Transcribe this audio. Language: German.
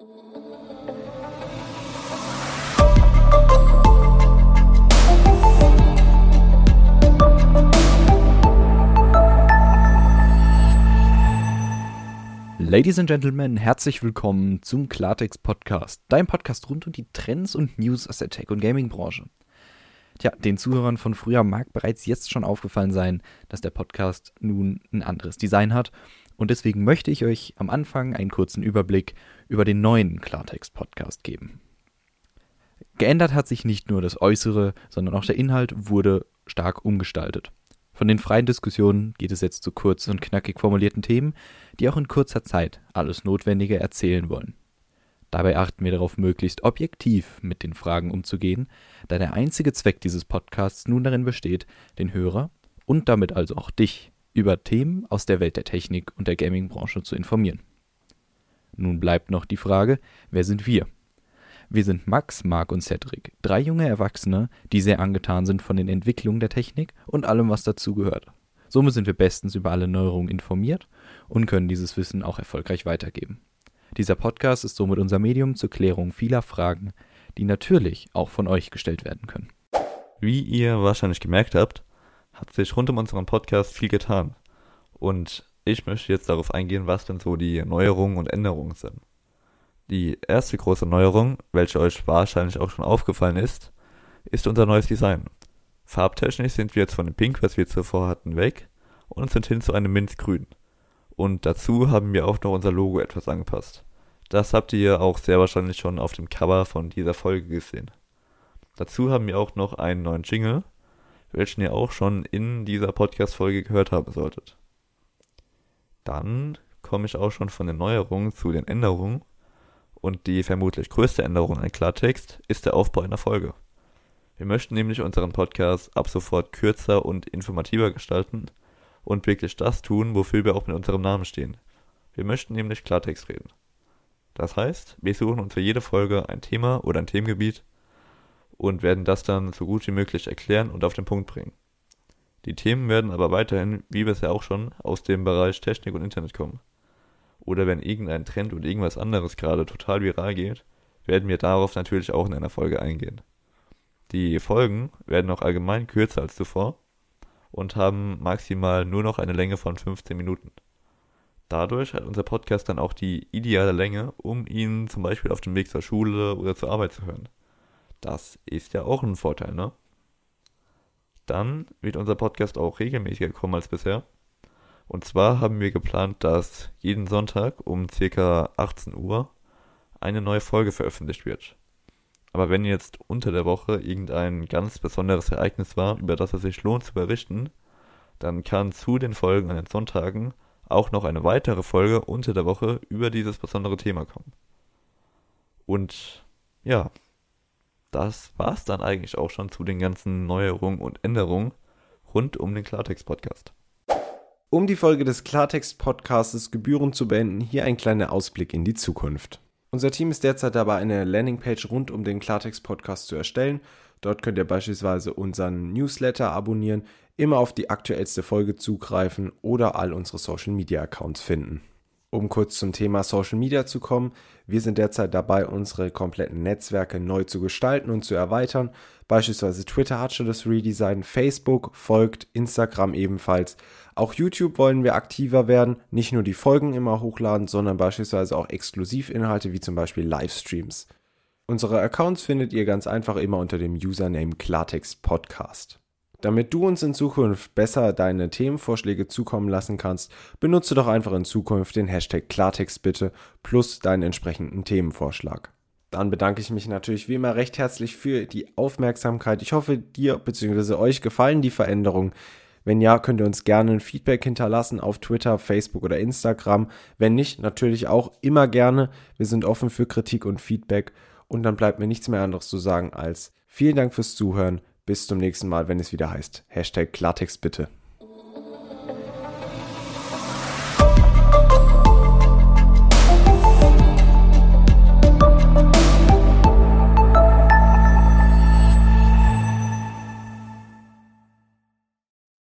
Ladies and Gentlemen, herzlich willkommen zum Klartext Podcast, dein Podcast rund um die Trends und News aus der Tech- und Gaming-Branche. Tja, den Zuhörern von früher mag bereits jetzt schon aufgefallen sein, dass der Podcast nun ein anderes Design hat und deswegen möchte ich euch am Anfang einen kurzen Überblick über den neuen Klartext Podcast geben. Geändert hat sich nicht nur das Äußere, sondern auch der Inhalt wurde stark umgestaltet. Von den freien Diskussionen geht es jetzt zu kurz und knackig formulierten Themen, die auch in kurzer Zeit alles Notwendige erzählen wollen. Dabei achten wir darauf, möglichst objektiv mit den Fragen umzugehen, da der einzige Zweck dieses Podcasts nun darin besteht, den Hörer und damit also auch dich über Themen aus der Welt der Technik und der Gaming-Branche zu informieren. Nun bleibt noch die Frage, wer sind wir? Wir sind Max, Marc und Cedric, drei junge Erwachsene, die sehr angetan sind von den Entwicklungen der Technik und allem, was dazugehört. Somit sind wir bestens über alle Neuerungen informiert und können dieses Wissen auch erfolgreich weitergeben. Dieser Podcast ist somit unser Medium zur Klärung vieler Fragen, die natürlich auch von euch gestellt werden können. Wie ihr wahrscheinlich gemerkt habt, hat sich rund um unseren Podcast viel getan. Und ich möchte jetzt darauf eingehen, was denn so die Neuerungen und Änderungen sind. Die erste große Neuerung, welche euch wahrscheinlich auch schon aufgefallen ist, ist unser neues Design. Farbtechnisch sind wir jetzt von dem Pink, was wir zuvor hatten, weg und sind hin zu einem Minzgrün. Und dazu haben wir auch noch unser Logo etwas angepasst. Das habt ihr auch sehr wahrscheinlich schon auf dem Cover von dieser Folge gesehen. Dazu haben wir auch noch einen neuen Jingle, welchen ihr auch schon in dieser Podcast-Folge gehört haben solltet. Dann komme ich auch schon von den Neuerungen zu den Änderungen und die vermutlich größte Änderung an Klartext ist der Aufbau einer Folge. Wir möchten nämlich unseren Podcast ab sofort kürzer und informativer gestalten und wirklich das tun, wofür wir auch mit unserem Namen stehen. Wir möchten nämlich Klartext reden. Das heißt, wir suchen uns für jede Folge ein Thema oder ein Themengebiet und werden das dann so gut wie möglich erklären und auf den Punkt bringen. Die Themen werden aber weiterhin, wie bisher auch schon, aus dem Bereich Technik und Internet kommen oder wenn irgendein Trend und irgendwas anderes gerade total viral geht, werden wir darauf natürlich auch in einer Folge eingehen. Die Folgen werden auch allgemein kürzer als zuvor und haben maximal nur noch eine Länge von 15 Minuten. Dadurch hat unser Podcast dann auch die ideale Länge, um ihn zum Beispiel auf dem Weg zur Schule oder zur Arbeit zu hören. Das ist ja auch ein Vorteil, ne? Dann wird unser Podcast auch regelmäßiger kommen als bisher und zwar haben wir geplant, dass jeden Sonntag um ca. 18 Uhr eine neue Folge veröffentlicht wird. Aber wenn jetzt unter der Woche irgendein ganz besonderes Ereignis war, über das es sich lohnt zu berichten, dann kann zu den Folgen an den Sonntagen auch noch eine weitere Folge unter der Woche über dieses besondere Thema kommen. Und ja, das war's dann eigentlich auch schon zu den ganzen Neuerungen und Änderungen rund um den Klartext-Podcast. Um die Folge des Klartext-Podcasts gebührend zu beenden, hier ein kleiner Ausblick in die Zukunft. Unser Team ist derzeit dabei, eine Landingpage rund um den Klartext-Podcast zu erstellen. Dort könnt ihr beispielsweise unseren Newsletter abonnieren, immer auf die aktuellste Folge zugreifen oder all unsere Social-Media-Accounts finden. Um kurz zum Thema Social Media zu kommen, wir sind derzeit dabei, unsere kompletten Netzwerke neu zu gestalten und zu erweitern. Beispielsweise Twitter hat schon das Redesign, Facebook folgt, Instagram ebenfalls. Auch YouTube wollen wir aktiver werden, nicht nur die Folgen immer hochladen, sondern beispielsweise auch Exklusivinhalte wie zum Beispiel Livestreams. Unsere Accounts findet ihr ganz einfach immer unter dem Username Klartext Podcast. Damit du uns in Zukunft besser deine Themenvorschläge zukommen lassen kannst, benutze doch einfach in Zukunft den Hashtag Klartext bitte plus deinen entsprechenden Themenvorschlag. Dann bedanke ich mich natürlich wie immer recht herzlich für die Aufmerksamkeit. Ich hoffe, dir bzw. euch gefallen die Veränderungen. Wenn ja, könnt ihr uns gerne ein Feedback hinterlassen auf Twitter, Facebook oder Instagram. Wenn nicht, natürlich auch immer gerne. Wir sind offen für Kritik und Feedback. Und dann bleibt mir nichts mehr anderes zu sagen als vielen Dank fürs Zuhören. Bis zum nächsten Mal, wenn es wieder heißt Hashtag Klartext bitte.